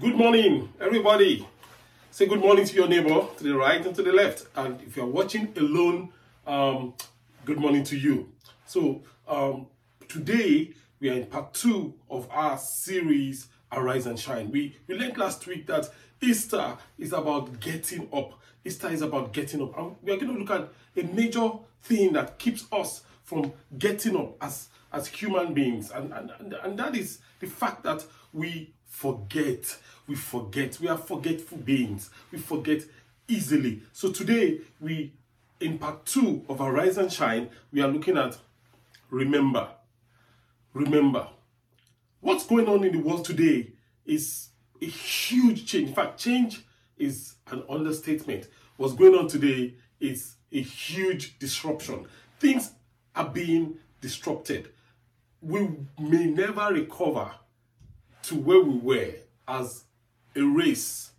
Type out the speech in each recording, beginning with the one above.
Good morning, everybody. Say good morning to your neighbor to the right and to the left. And if you're watching alone, um, good morning to you. So, um, today we are in part two of our series, Arise and Shine. We, we learned last week that Easter is about getting up. Easter is about getting up. And we are going to look at a major thing that keeps us from getting up as, as human beings. And, and, and, and that is the fact that we forget. We forget. We are forgetful beings. We forget easily. So today, we, in part two of Arise and Shine, we are looking at remember. Remember. What's going on in the world today is a huge change. In fact, change is an understatement. What's going on today is a huge disruption. Things are being disrupted. We may never recover to where we were as a race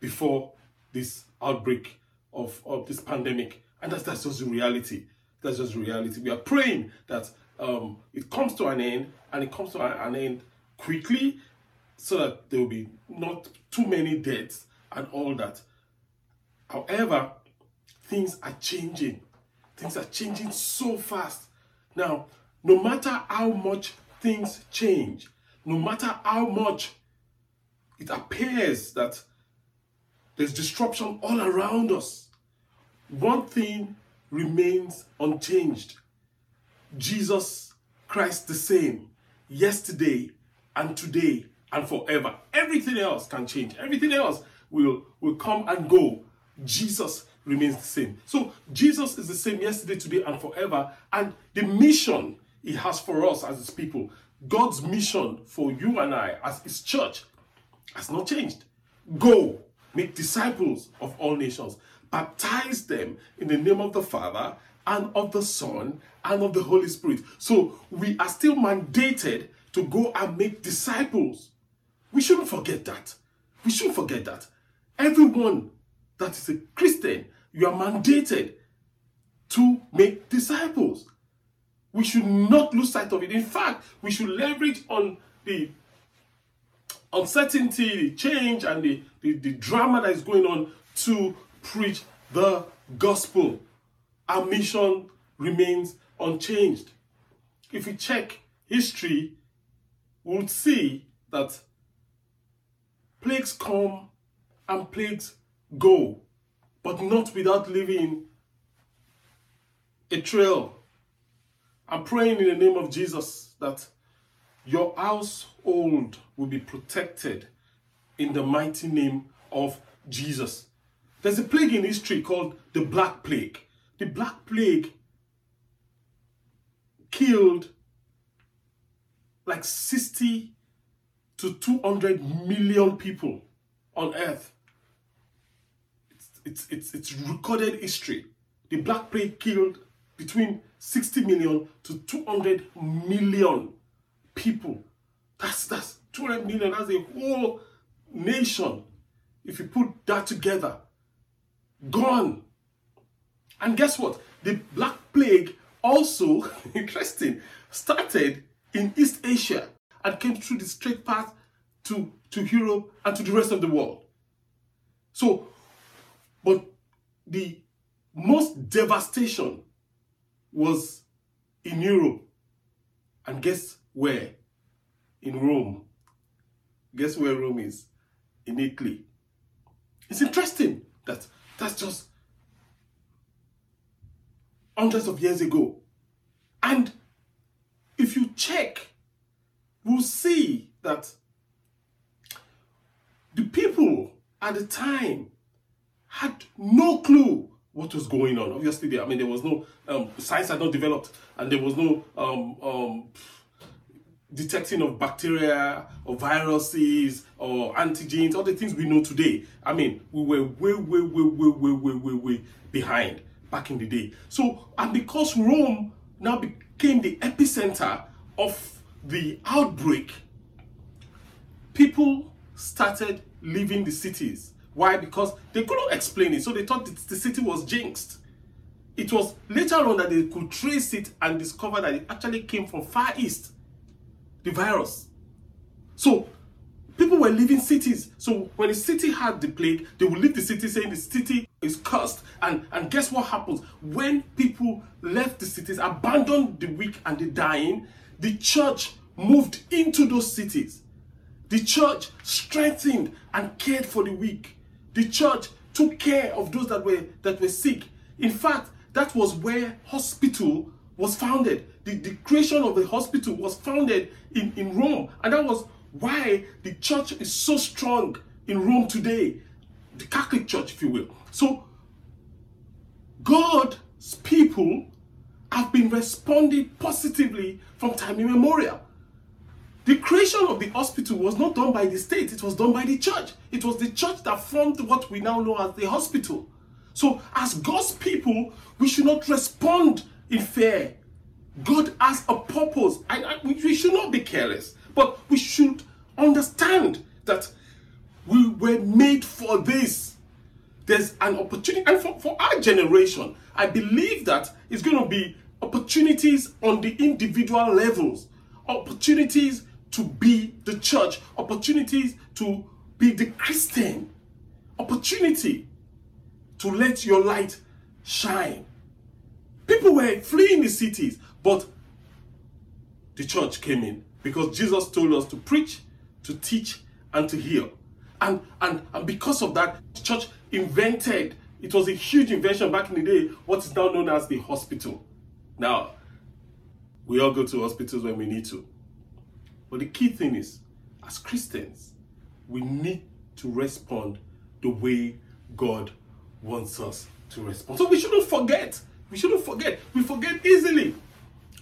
before this outbreak of, of this pandemic. And that's, that's just reality. That's just reality. We are praying that um, it comes to an end and it comes to an end quickly so that there will be not too many deaths and all that. However, things are changing. Things are changing so fast. Now, no matter how much things change, no matter how much it appears that there's disruption all around us, one thing remains unchanged Jesus Christ the same, yesterday and today and forever. Everything else can change, everything else will, will come and go. Jesus remains the same. So, Jesus is the same yesterday, today, and forever. And the mission He has for us as His people God's mission for you and I as His church has not changed. Go, make disciples of all nations, baptize them in the name of the Father and of the Son and of the Holy Spirit. So we are still mandated to go and make disciples. We shouldn't forget that. We shouldn't forget that. Everyone that is a Christian, you are mandated to make disciples. We should not lose sight of it. In fact, we should leverage on the uncertainty, the change, and the, the, the drama that is going on to preach the gospel. Our mission remains unchanged. If we check history, we'll see that plagues come and plagues go, but not without leaving a trail I'm praying in the name of Jesus that your household will be protected in the mighty name of Jesus. There's a plague in history called the Black Plague. The Black Plague killed like 60 to 200 million people on earth. It's, it's, it's, it's recorded history. The Black Plague killed between 60 million to 200 million people. That's that's 200 million. That's a whole nation. If you put that together, gone. And guess what? The Black Plague also, interesting, started in East Asia and came through the straight path to, to Europe and to the rest of the world. So, but the most devastation was in Europe. And guess where? In Rome. Guess where Rome is? In Italy. It's interesting that that's just hundreds of years ago. And if you check, we'll see that the people at the time had no clue what was going on. Obviously, there, I mean, there was no um, science had not developed, and there was no um, um, detecting of bacteria or viruses or antigens, all the things we know today. I mean, we were way, way, way, way, way, way, way, way behind back in the day. So, and because Rome now became the epicenter of the outbreak, people started leaving the cities. Why? Because they couldn't explain it. So they thought the city was jinxed. It was later on that they could trace it and discover that it actually came from Far East, the virus. So people were leaving cities. So when a city had the plague, they would leave the city saying the city is cursed. And, and guess what happens? When people left the cities, abandoned the weak and the dying, the church moved into those cities. The church strengthened and cared for the weak. The church took care of those that were that were sick. In fact, that was where hospital was founded. The, the creation of the hospital was founded in, in Rome. And that was why the church is so strong in Rome today. The Catholic Church, if you will. So, God's people have been responding positively from time immemorial. The creation of the hospital was not done by the state, it was done by the church. It was the church that formed what we now know as the hospital. So, as God's people, we should not respond in fear. God has a purpose, and we should not be careless, but we should understand that we were made for this. There's an opportunity, and for, for our generation, I believe that it's going to be opportunities on the individual levels, opportunities to be the church, opportunities to be the Christian, opportunity to let your light shine. People were fleeing the cities, but the church came in because Jesus told us to preach, to teach, and to heal. And, and, and because of that, the church invented, it was a huge invention back in the day, what is now known as the hospital. Now, we all go to hospitals when we need to. But the key thing is, as Christians, we need to respond the way God wants us to respond. So we shouldn't forget. We shouldn't forget. We forget easily.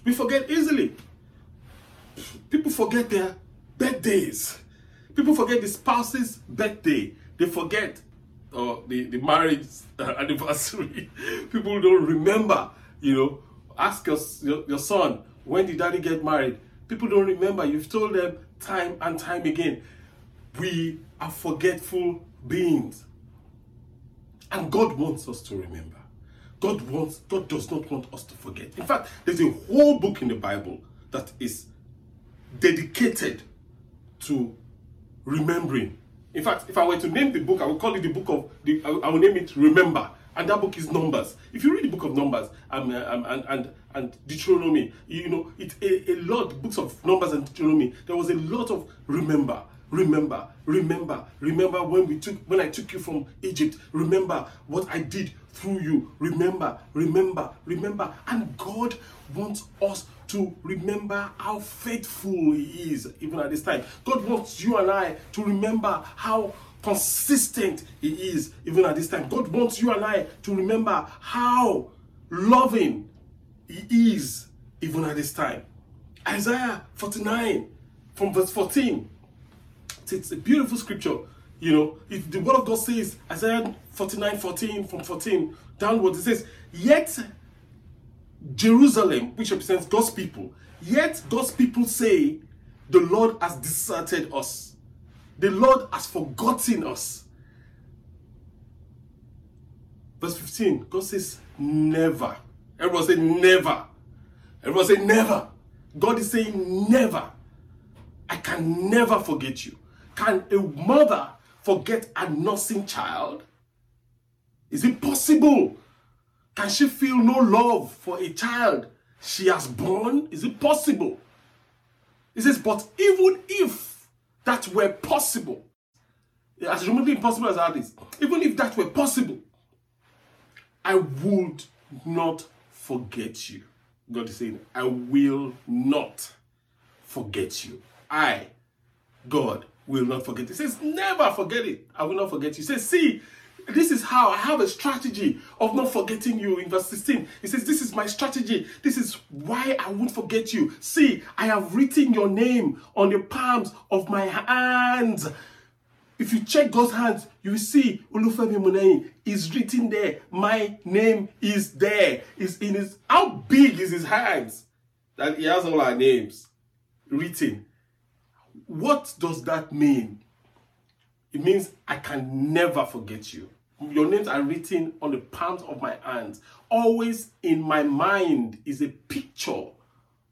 We forget easily. People forget their birthdays. People forget the spouse's birthday. They forget or the, the marriage uh, anniversary. People don't remember, you know, ask your, your, your son, when did daddy get married? People don't remember. You've told them time and time again. We are forgetful beings. And God wants us to remember. God wants, God does not want us to forget. In fact, there's a whole book in the Bible that is dedicated to remembering. In fact, if I were to name the book, I would call it the book of the I will name it Remember and that book is Numbers. If you read the book of Numbers um, um, and, and, and Deuteronomy, you know, it a, a lot, books of Numbers and Deuteronomy, there was a lot of remember, remember, remember, remember when we took when I took you from Egypt, remember what I did through you, remember, remember, remember. And God wants us to remember how faithful He is, even at this time. God wants you and I to remember how consistent He is even at this time. God wants you and I to remember how loving He is even at this time. Isaiah 49 from verse 14. It's a beautiful scripture. You know, if the word of God says, Isaiah 49 14 from 14 downwards, it says, Yet Jerusalem, which represents God's people, yet God's people say, The Lord has deserted us the Lord has forgotten us. Verse 15, God says, never. Everyone say, never. Everyone say, never. God is saying, never. I can never forget you. Can a mother forget a nursing child? Is it possible? Can she feel no love for a child she has born? Is it possible? He says, but even if that were possible, as remotely impossible as that is, even if that were possible, I would not forget you. God is saying, I will not forget you. I, God, will not forget. He says, never forget it. I will not forget you. He says, see, this is how I have a strategy of not forgetting you. In verse 16, he says, This is my strategy. This is why I won't forget you. See, I have written your name on the palms of my hands. If you check God's hands, you will see Olufemi Munei is written there. My name is there. Is in his how big is his hands that he has all our names written. What does that mean? It means I can never forget you. Your names are written on the palms of my hands. Always in my mind is a picture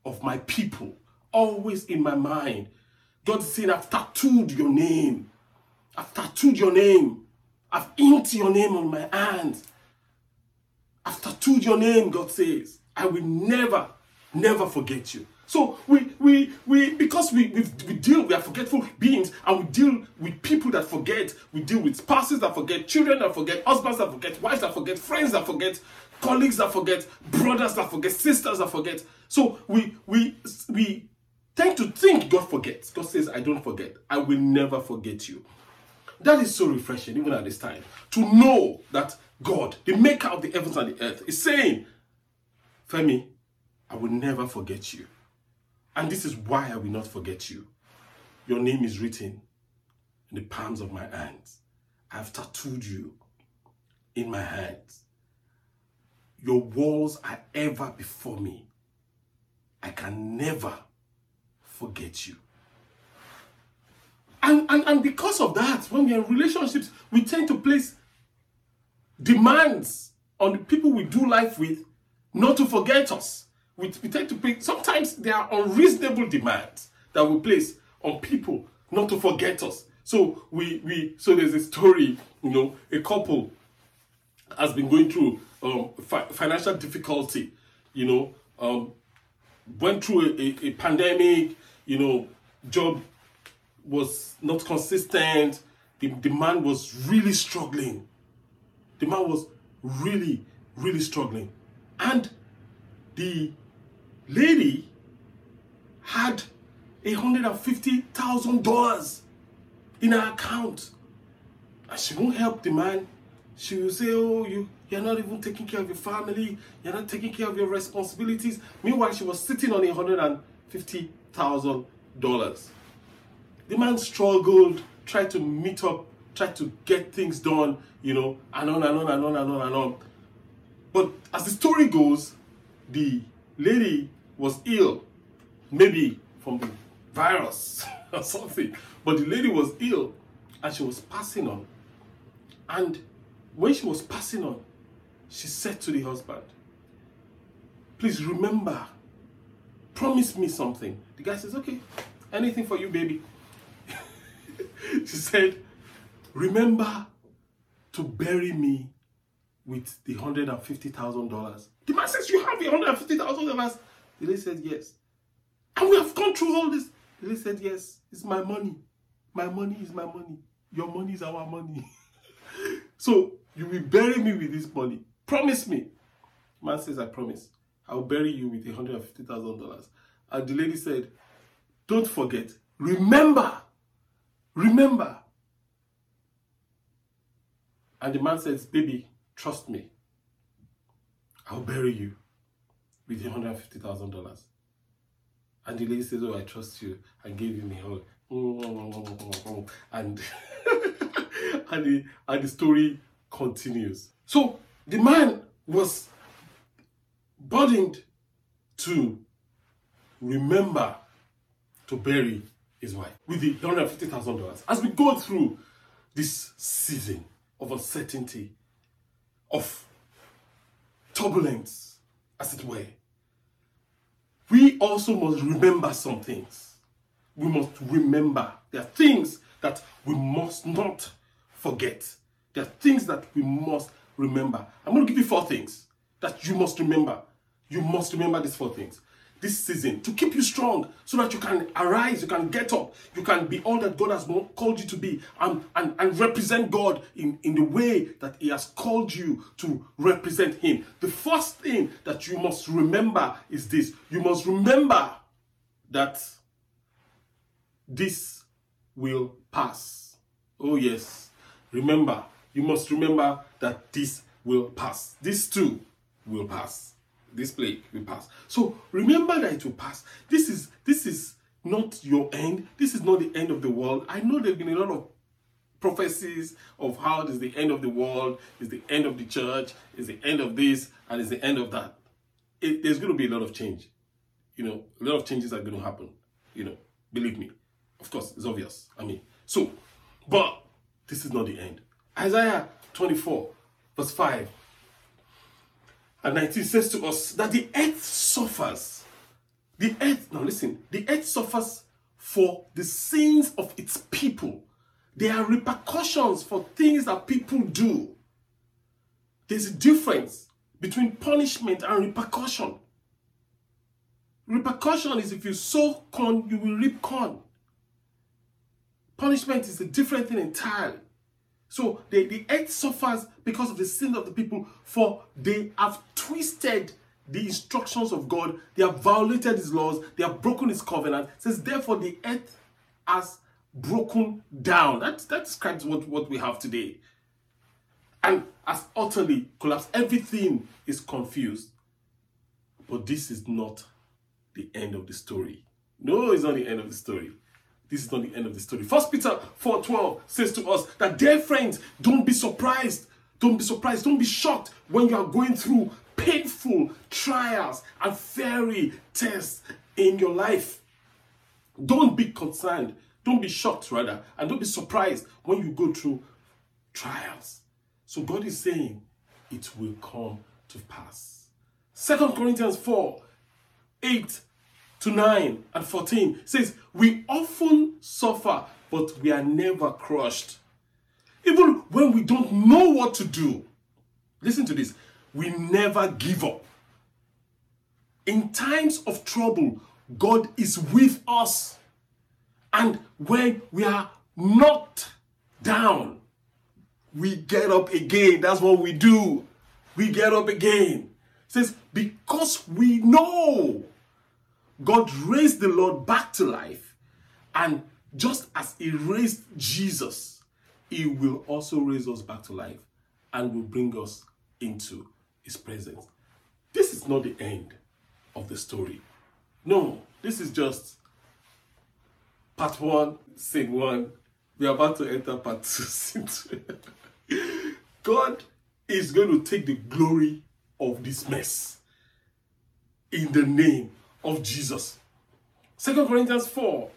of my people. Always in my mind. God is saying, I've tattooed your name. I've tattooed your name. I've inked your name on my hands. I've tattooed your name, God says. I will never, never forget you. So we we we because we we, we deal we are forgetful beings and we deal with people that forget. We deal with spouses that forget, children that forget, husbands that forget, wives that forget, friends that forget, colleagues that forget, brothers that forget, sisters that forget. So we we we tend to think God forgets. God says, "I don't forget. I will never forget you." That is so refreshing, even at this time, to know that God, the maker of the heavens and the earth, is saying, Femi, I will never forget you. And this is why I will not forget you. Your name is written in the palms of my hands. I have tattooed you in my hands. Your walls are ever before me. I can never forget you. And, and, and because of that, when we're in relationships, we tend to place demands on the people we do life with not to forget us. We, we tend to pay, sometimes there are unreasonable demands that we place on people not to forget us. So we, we so there's a story, you know, a couple has been going through um, fi- financial difficulty, you know, um, went through a, a, a pandemic, you know, job was not consistent. The, the man was really struggling. The man was really, really struggling. And the lady had a hundred and fifty thousand dollars in her account. And she won't help the man. She will say, Oh, you you're not even taking care of your family, you're not taking care of your responsibilities. Meanwhile, she was sitting on a hundred and fifty thousand dollars. The man struggled, tried to meet up, tried to get things done, you know, and on and on and on and on and on. But as the story goes, the lady was ill, maybe from the virus or something. But the lady was ill and she was passing on. And when she was passing on, she said to the husband, Please remember, promise me something. The guy says, Okay, anything for you, baby. she said, Remember to bury me with the $150,000. The man says, You have the $150,000. The lady said, Yes. And we have gone through all this. The lady said, Yes, it's my money. My money is my money. Your money is our money. so you will bury me with this money. Promise me. Man says, I promise. I'll bury you with a hundred and fifty thousand dollars. And the lady said, Don't forget. Remember. Remember. And the man says, Baby, trust me. I'll bury you with the hundred and the lady says, Oh, I trust you, and gave him a hug. And and the, and the story continues. So the man was burdened to remember to bury his wife with the $150,000. As we go through this season of uncertainty, of turbulence, as it were, we also must remember some things. We must remember there are things that we must not forget. There are things that we must remember. I'm going to give you four things that you must remember. You must remember these four things this season to keep you strong so that you can arise, you can get up, you can be all that God has called you to be and, and, and represent God in, in the way that He has called you to represent Him. The first thing that you must remember is this you must remember that this will pass. Oh, yes. Remember, you must remember that this will pass. This too will pass. This plague will pass. So remember that it will pass. This is this is not your end. This is not the end of the world. I know there've been a lot of prophecies of how it is the end of the world, is the end of the church, is the end of this, and is the end of that. It, there's going to be a lot of change. You know, a lot of changes are going to happen. You know, believe me. Of course, it's obvious. I mean, so, but this is not the end. Isaiah 24, verse 5 and 19 says to us that the earth suffers. The earth, now listen, the earth suffers for the sins of its people. There are repercussions for things that people do. There's a difference between punishment and repercussion. Repercussion is if you sow corn, you will reap corn. Punishment is a different thing entirely. So the, the earth suffers because of the sin of the people, for they have twisted the instructions of God, they have violated his laws, they have broken his covenant. It says, therefore, the earth has broken down. That, that describes what, what we have today. And has utterly collapsed. Everything is confused. But this is not the end of the story. No, it's not the end of the story. This is not the end of the story. First Peter 4:12 says to us that dear friends, don't be surprised. Don't be surprised. Don't be shocked when you are going through painful trials and fiery tests in your life. Don't be concerned. Don't be shocked, rather, and don't be surprised when you go through trials. So God is saying it will come to pass. Second Corinthians 4 8 to 9 and 14 says, We often suffer, but we are never crushed. Even when we don't know what to do, listen to this, we never give up. In times of trouble, God is with us. And when we are knocked down, we get up again. That's what we do. We get up again. It says, because we know God raised the Lord back to life, and just as He raised Jesus, He will also raise us back to life and will bring us into His presence. This is not the end of the story. No, this is just part one, scene one. We are about to enter part two, scene two. God is going to take the glory of this mess in the name of Jesus. Second Corinthians 4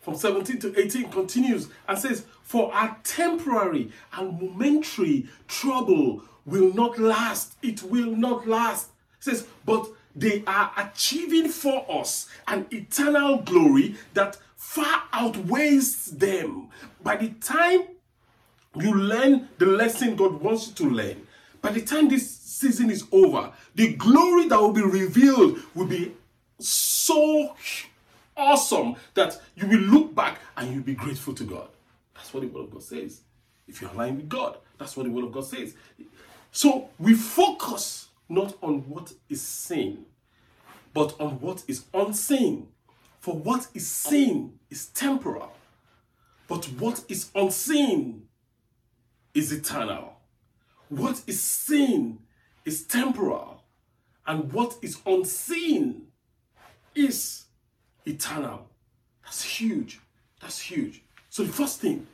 from 17 to 18 continues and says, For our temporary and momentary trouble will not last. It will not last. It says, But they are achieving for us an eternal glory that far outweighs them. By the time you learn the lesson God wants you to learn, by the time this season is over, the glory that will be revealed will be so awesome that you will look back and you'll be grateful to God. That's what the Word of God says. If you're aligned with God, that's what the Word of God says. So we focus not on what is seen, but on what is unseen. For what is seen is temporal, but what is unseen is eternal. What is seen is temporal, and what is unseen is eternal. That's huge. That's huge. So the first thing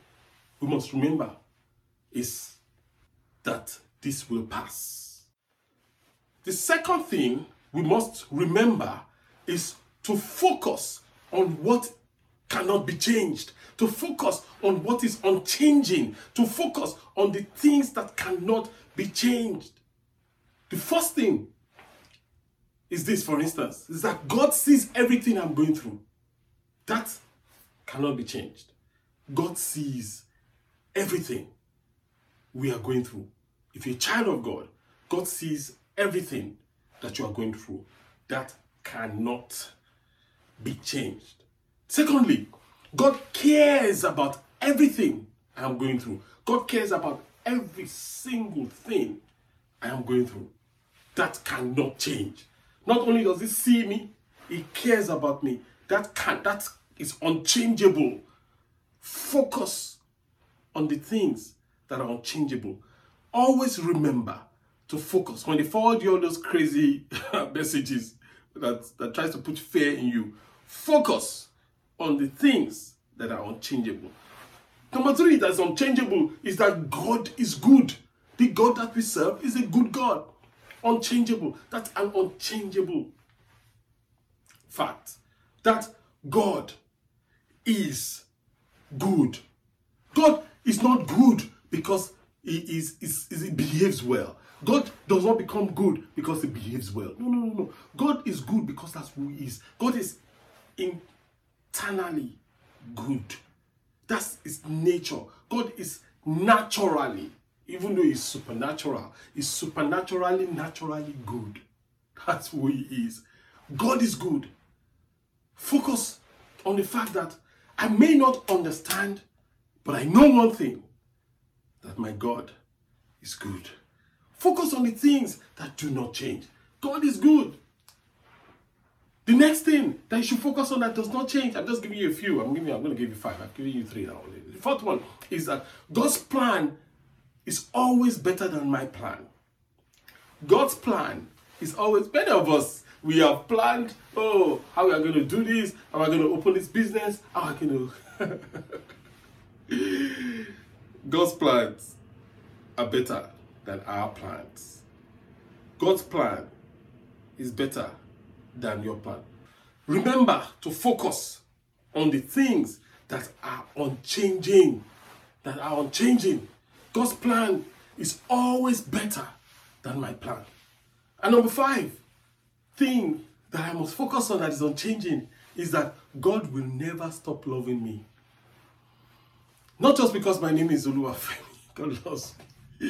we must remember is that this will pass. The second thing we must remember is to focus on what cannot be changed, to focus on what is unchanging, to focus on the things that cannot be changed. The first thing is this, for instance, is that God sees everything I'm going through. That cannot be changed. God sees everything we are going through. If you're a child of God, God sees everything that you are going through. That cannot be changed. Secondly, God cares about everything I am going through. God cares about every single thing I am going through. That cannot change. Not only does he see me, he cares about me. That can that is unchangeable. Focus on the things that are unchangeable. Always remember to focus when they forward you all those crazy messages that, that tries to put fear in you. Focus on the things that are unchangeable. Number three, that's unchangeable is that God is good. The God that we serve is a good God. Unchangeable. That's an unchangeable fact. That God is good. God is not good because he, is, is, is, he behaves well. God does not become good because he behaves well. No, no, no, no. God is good because that's who he is. God is internally good. That's his nature. God is naturally, even though he's supernatural, he's supernaturally, naturally good. That's who he is. God is good. Focus on the fact that I may not understand, but I know one thing that my God is good. Focus on the things that do not change. God is good. The next thing that you should focus on that does not change, I'm just giving you a few. I'm giving you, I'm going to give you five. I'm giving you three now. The fourth one is that God's plan is always better than my plan. God's plan is always better of us. We have planned, oh, how we are going to do this, how we are going to open this business, how are going to. God's plans are better than our plans. God's plan is better than your plan. Remember to focus on the things that are unchanging, that are unchanging. God's plan is always better than my plan. And number five, thing that I must focus on that is unchanging is that God will never stop loving me. Not just because my name is Oluwafemi. God loves me.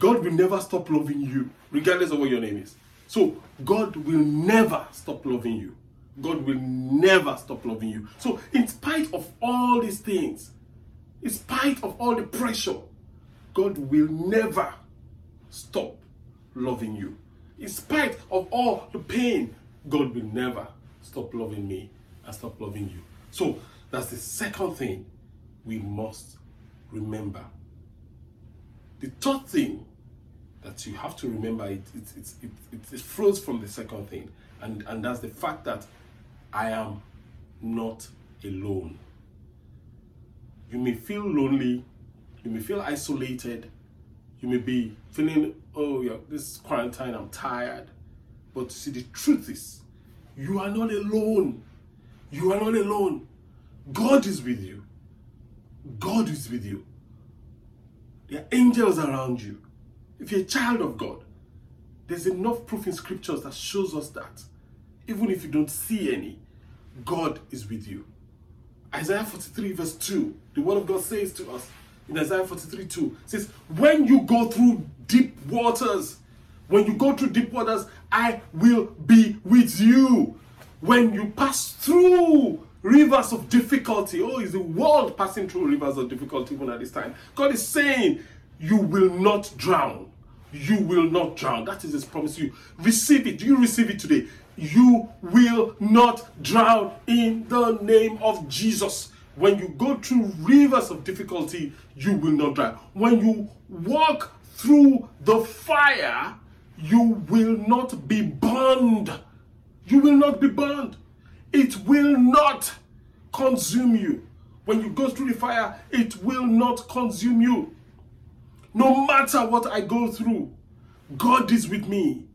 God will never stop loving you, regardless of what your name is. So God will never stop loving you. God will never stop loving you. So, in spite of all these things, in spite of all the pressure, God will never stop loving you. In spite of all the pain, God will never stop loving me and stop loving you. So, that's the second thing we must remember. The third thing that you have to remember it it, it, it, it flows from the second thing and and that's the fact that i am not alone you may feel lonely you may feel isolated. You may be feeling oh yeah this quarantine i'm tired. But see the truth is you are not alone. You are not alone. God is with you. God is with you. There are angels around you. If you're a child of God, there's enough proof in scriptures that shows us that. Even if you don't see any, God is with you. Isaiah 43, verse 2, the word of God says to us in Isaiah 43, 2, says, When you go through deep waters, when you go through deep waters, I will be with you. When you pass through rivers of difficulty, oh, is the world passing through rivers of difficulty even at this time? God is saying, you will not drown. You will not drown. That is his promise you. Receive it. Do you receive it today? You will not drown in the name of Jesus. When you go through rivers of difficulty, you will not drown. When you walk through the fire, you will not be burned. You will not be burned. It will not consume you. When you go through the fire, it will not consume you. No matter what I go through, God is with me.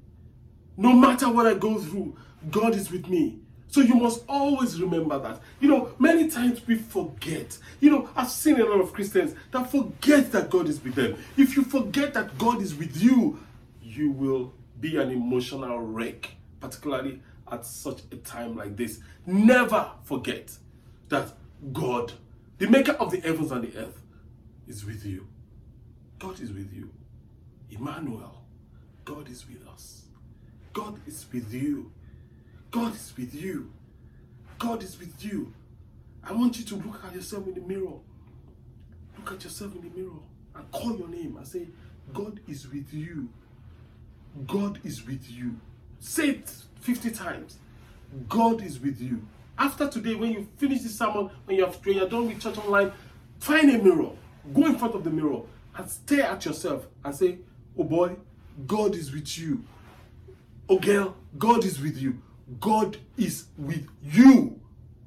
No matter what I go through, God is with me. So you must always remember that. You know, many times we forget. You know, I've seen a lot of Christians that forget that God is with them. If you forget that God is with you, you will be an emotional wreck, particularly at such a time like this. Never forget that God, the maker of the heavens and the earth, is with you. God is with you. Emmanuel, God is with us. God is with you. God is with you. God is with you. I want you to look at yourself in the mirror. Look at yourself in the mirror and call your name and say, God is with you. God is with you. Say it 50 times. God is with you. After today, when you finish this sermon, when you have when you're done with church online, find a mirror Go in front of the mirror and stare at yourself and say, Oh boy, God is with you. Oh girl, God is with you. God is with you.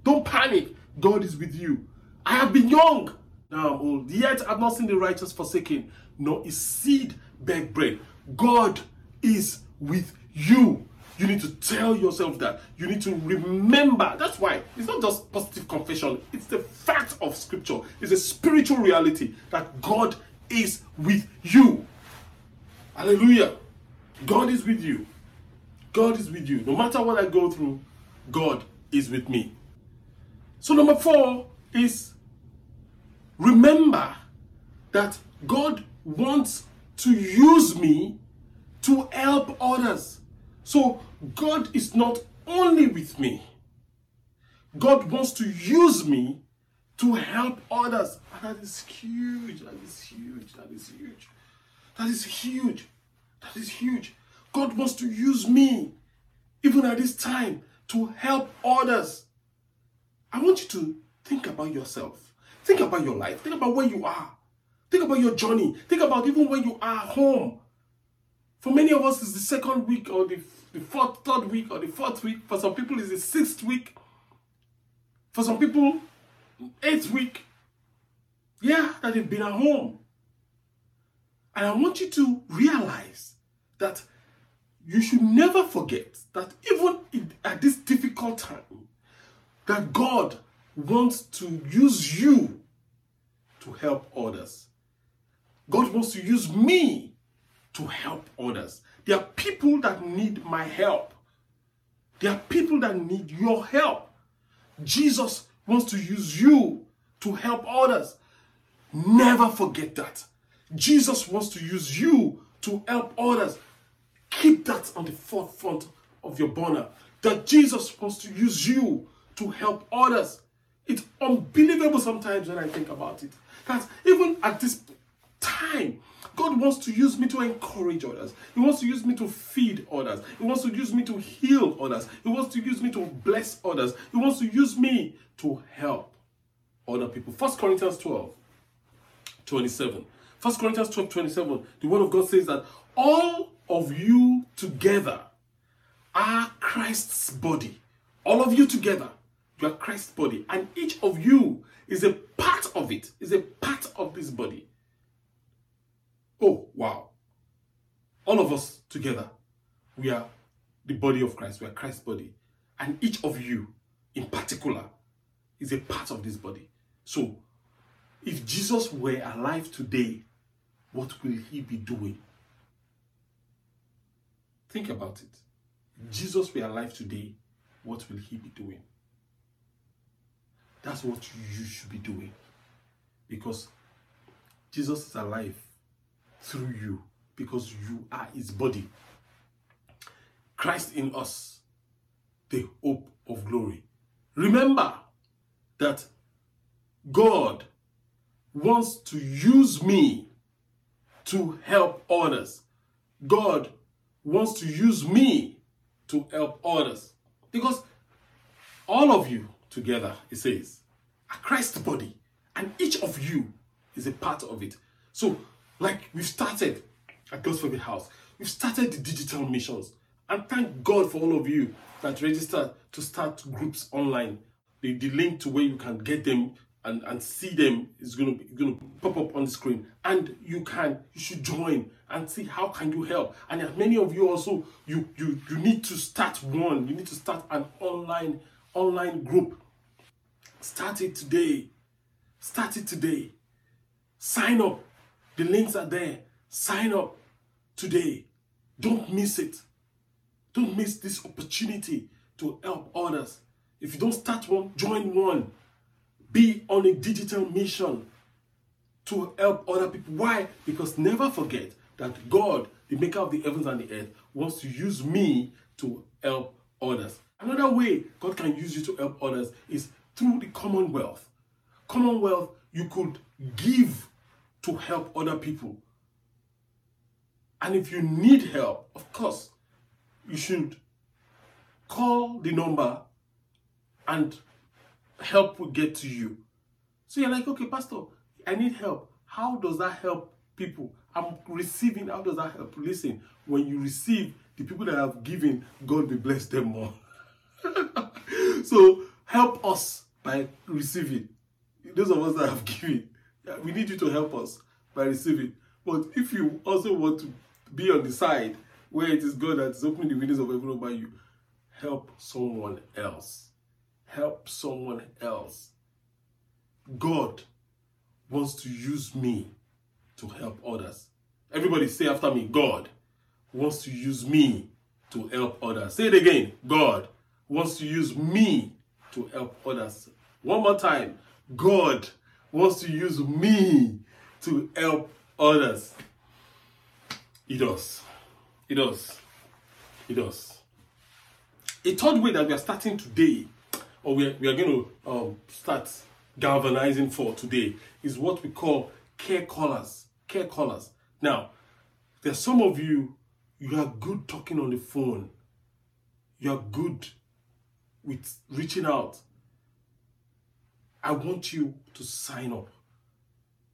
Don't panic. God is with you. I have been young. Now I'm old. Yet I've not seen the righteous forsaken, nor his seed beg bread. God is with you. You need to tell yourself that. You need to remember. That's why it's not just positive confession, it's the fact of scripture. It's a spiritual reality that God is with you. Hallelujah. God is with you. God is with you. No matter what I go through, God is with me. So, number four is remember that God wants to use me to help others. So, God is not only with me, God wants to use me to help others. And that is huge. That is huge. That is huge. That is huge. That is huge. God wants to use me, even at this time, to help others. I want you to think about yourself. Think about your life. Think about where you are. Think about your journey. Think about even when you are home. For many of us, it's the second week or the, the fourth, third week or the fourth week. For some people, it's the sixth week. For some people, eighth week. Yeah, that they've been at home. And I want you to realize that you should never forget that even in, at this difficult time, that God wants to use you to help others. God wants to use me to help others. There are people that need my help. There are people that need your help. Jesus wants to use you to help others. Never forget that. Jesus wants to use you to help others. Keep that on the forefront of your burner. That Jesus wants to use you to help others. It's unbelievable sometimes when I think about it. That even at this time, God wants to use me to encourage others. He wants to use me to feed others. He wants to use me to heal others. He wants to use me to bless others. He wants to use me to help other people. First Corinthians 12, 27. First Corinthians 12, 27. The word of God says that all of you together are Christ's body. All of you together, you are Christ's body. And each of you is a part of it, is a part of this body. Oh, wow. All of us together, we are the body of Christ. We are Christ's body. And each of you, in particular, is a part of this body. So, if Jesus were alive today, what will he be doing? Think about it. If Jesus were alive today, what will he be doing? That's what you should be doing. Because Jesus is alive through you, because you are his body. Christ in us, the hope of glory. Remember that God wants to use me to help others. God wants to use me to help others. Because all of you together, it says, are Christ's body, and each of you is a part of it. So, like we've started at God's Favorite House, we've started the digital missions. And thank God for all of you that registered to start groups online. The, the link to where you can get them and, and see them is going to be to pop up on the screen. And you can you should join and see how can you help. And as many of you also you you you need to start one. You need to start an online online group. Start it today. Start it today. Sign up. The links are there. Sign up today. Don't miss it. Don't miss this opportunity to help others. If you don't start one join one be on a digital mission to help other people. Why? Because never forget that God, the maker of the heavens and the earth, wants to use me to help others. Another way God can use you to help others is through the commonwealth. Commonwealth, you could give to help other people. And if you need help, of course, you should call the number and help will get to you. So you're like, okay, Pastor, I need help. How does that help people? I'm receiving. How does that help? Listen, when you receive, the people that have given, God will bless them more. so help us by receiving. Those of us that have given, we need you to help us by receiving. But if you also want to be on the side where it is God that is opening the windows of heaven over you, help someone else. Help someone else. God wants to use me to help others. Everybody say after me God wants to use me to help others. Say it again God wants to use me to help others. One more time God wants to use me to help others. He does. He does. He does. A third way that we are starting today, or we are, we are going to um, start galvanizing for today, is what we call care callers. Care callers. Now, there's some of you, you are good talking on the phone. You are good with reaching out. I want you to sign up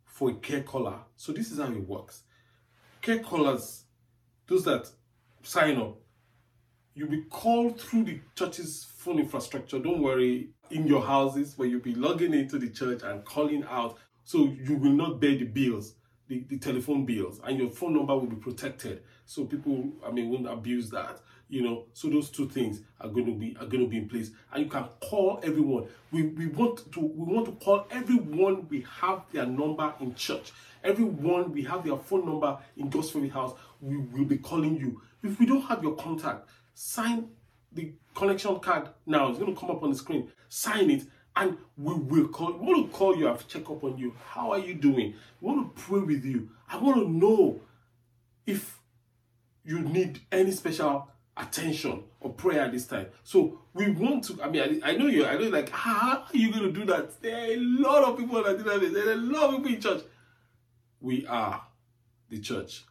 for a care caller. So this is how it works. Care callers, those that sign up, you'll be called through the church's phone infrastructure. Don't worry, in your houses where you'll be logging into the church and calling out. So you will not bear the bills, the, the telephone bills, and your phone number will be protected. So people, I mean, won't abuse that you know so those two things are going to be are going to be in place and you can call everyone we we want to we want to call everyone we have their number in church everyone we have their phone number in God's Favorite House we will be calling you if we don't have your contact sign the connection card now it's going to come up on the screen sign it and we will call we want to call you and check up on you how are you doing we want to pray with you i want to know if you need any special attention or prayer at this time. So we want to. I mean, I, I know you. I know, like, ah, how are you going to do that? There are a lot of people that do that. There are a lot of people in church. We are the church,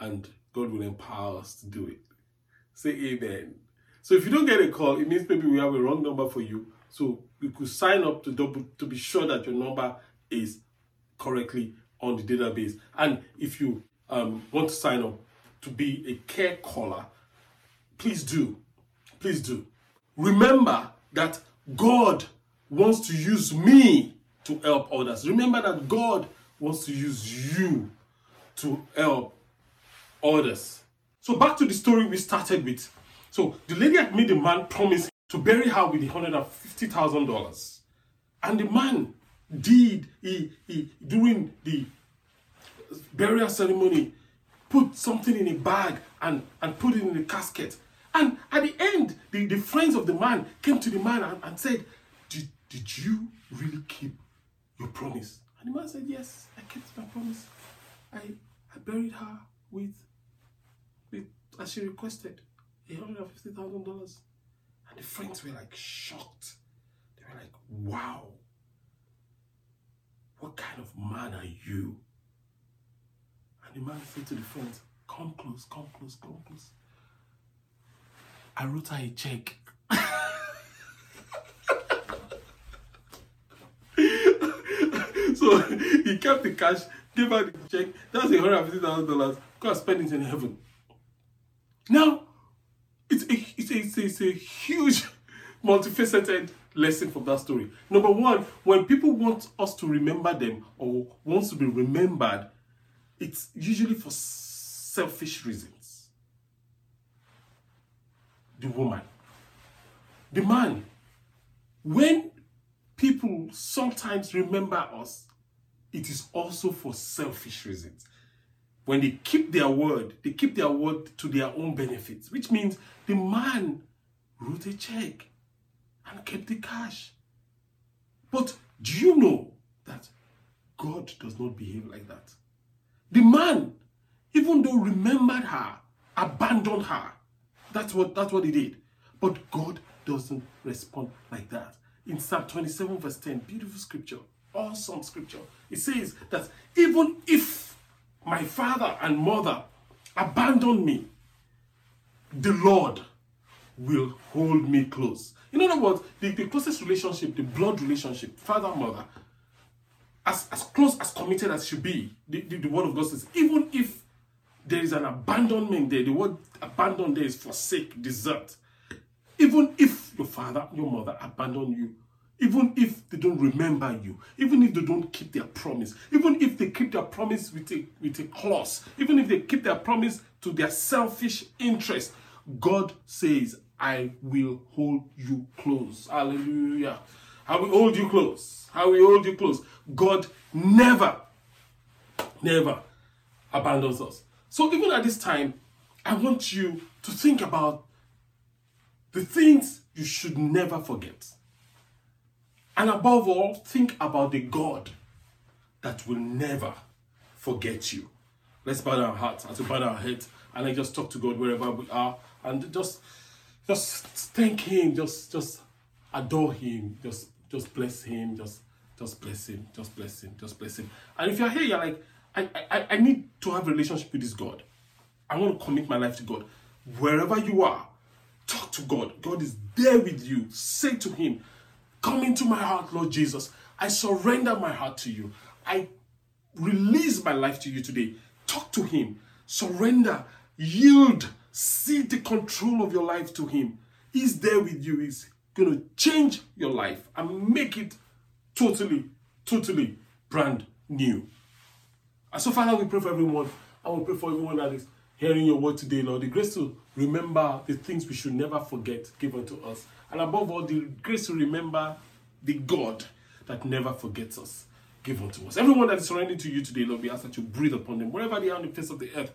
and God will empower us to do it. Say Amen. So if you don't get a call, it means maybe we have a wrong number for you. So you could sign up to double to be sure that your number is correctly on the database. And if you um, want to sign up to be a care caller, please do. Please do. Remember that God wants to use me to help others. Remember that God wants to use you to help others. So back to the story we started with. So the lady had made the man promise to bury her with the hundred and fifty thousand dollars, and the man did. He, he during the burial ceremony put something in a bag and and put it in the casket and at the end, the, the friends of the man came to the man and, and said, did, did you really keep your promise? And the man said, Yes, I kept my promise. I, I buried her with, as she requested, $150,000. And the friends were like shocked. They were like, Wow, what kind of man are you? And the man said to the friends, Come close, come close, come close. I wrote her a check. so he kept the cash, gave her the check. That's a hundred and fifty thousand dollars. Go and spend it in heaven. Now, it's a, it's a, it's a, it's a huge, multifaceted lesson from that story. Number one, when people want us to remember them or wants to be remembered, it's usually for selfish reasons. the woman. The man. When people sometimes remember us, it is also for selfish reasons. When they keep their word, they keep their word to their own benefits, which means the man wrote a check and kept the cash. But do you know that God does not behave like that? The man, even though remembered her, abandoned her, that's what that's what he did. But God doesn't respond like that. In Psalm 27, verse 10, beautiful scripture, awesome scripture. It says that even if my father and mother abandon me, the Lord will hold me close. In other words, the, the closest relationship, the blood relationship, father, mother, as, as close as committed as should be, the, the, the word of God says, even if there is an abandonment there, the word abandon there is forsake, desert. Even if your father, your mother abandon you, even if they don't remember you, even if they don't keep their promise, even if they keep their promise with a, with a clause, even if they keep their promise to their selfish interest, God says, I will hold you close. Hallelujah. I will hold you close. I will hold you close. God never, never abandons us. So even at this time, I want you to think about the things you should never forget. And above all, think about the God that will never forget you. Let's bow our hearts and to bow our heads and I just talk to God wherever we are and just just thank him, just just adore him, just just bless him, just just bless him, just bless him, just bless him. And if you're here, you're like, I, I, I need to have a relationship with this God. I want to commit my life to God. Wherever you are, talk to God. God is there with you. Say to him, Come into my heart, Lord Jesus. I surrender my heart to you. I release my life to you today. Talk to him. Surrender. Yield. Cede the control of your life to him. He's there with you. He's going to change your life and make it totally, totally brand new. And so, Father, we pray for everyone. I will pray for everyone that is hearing your word today, Lord. The grace to remember the things we should never forget given to us. And above all, the grace to remember the God that never forgets us given to us. Everyone that is surrendering to you today, Lord, we ask that you breathe upon them. Wherever they are on the face of the earth,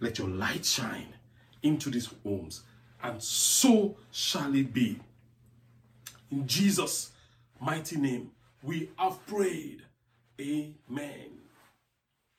let your light shine into these homes. And so shall it be. In Jesus' mighty name, we have prayed. Amen.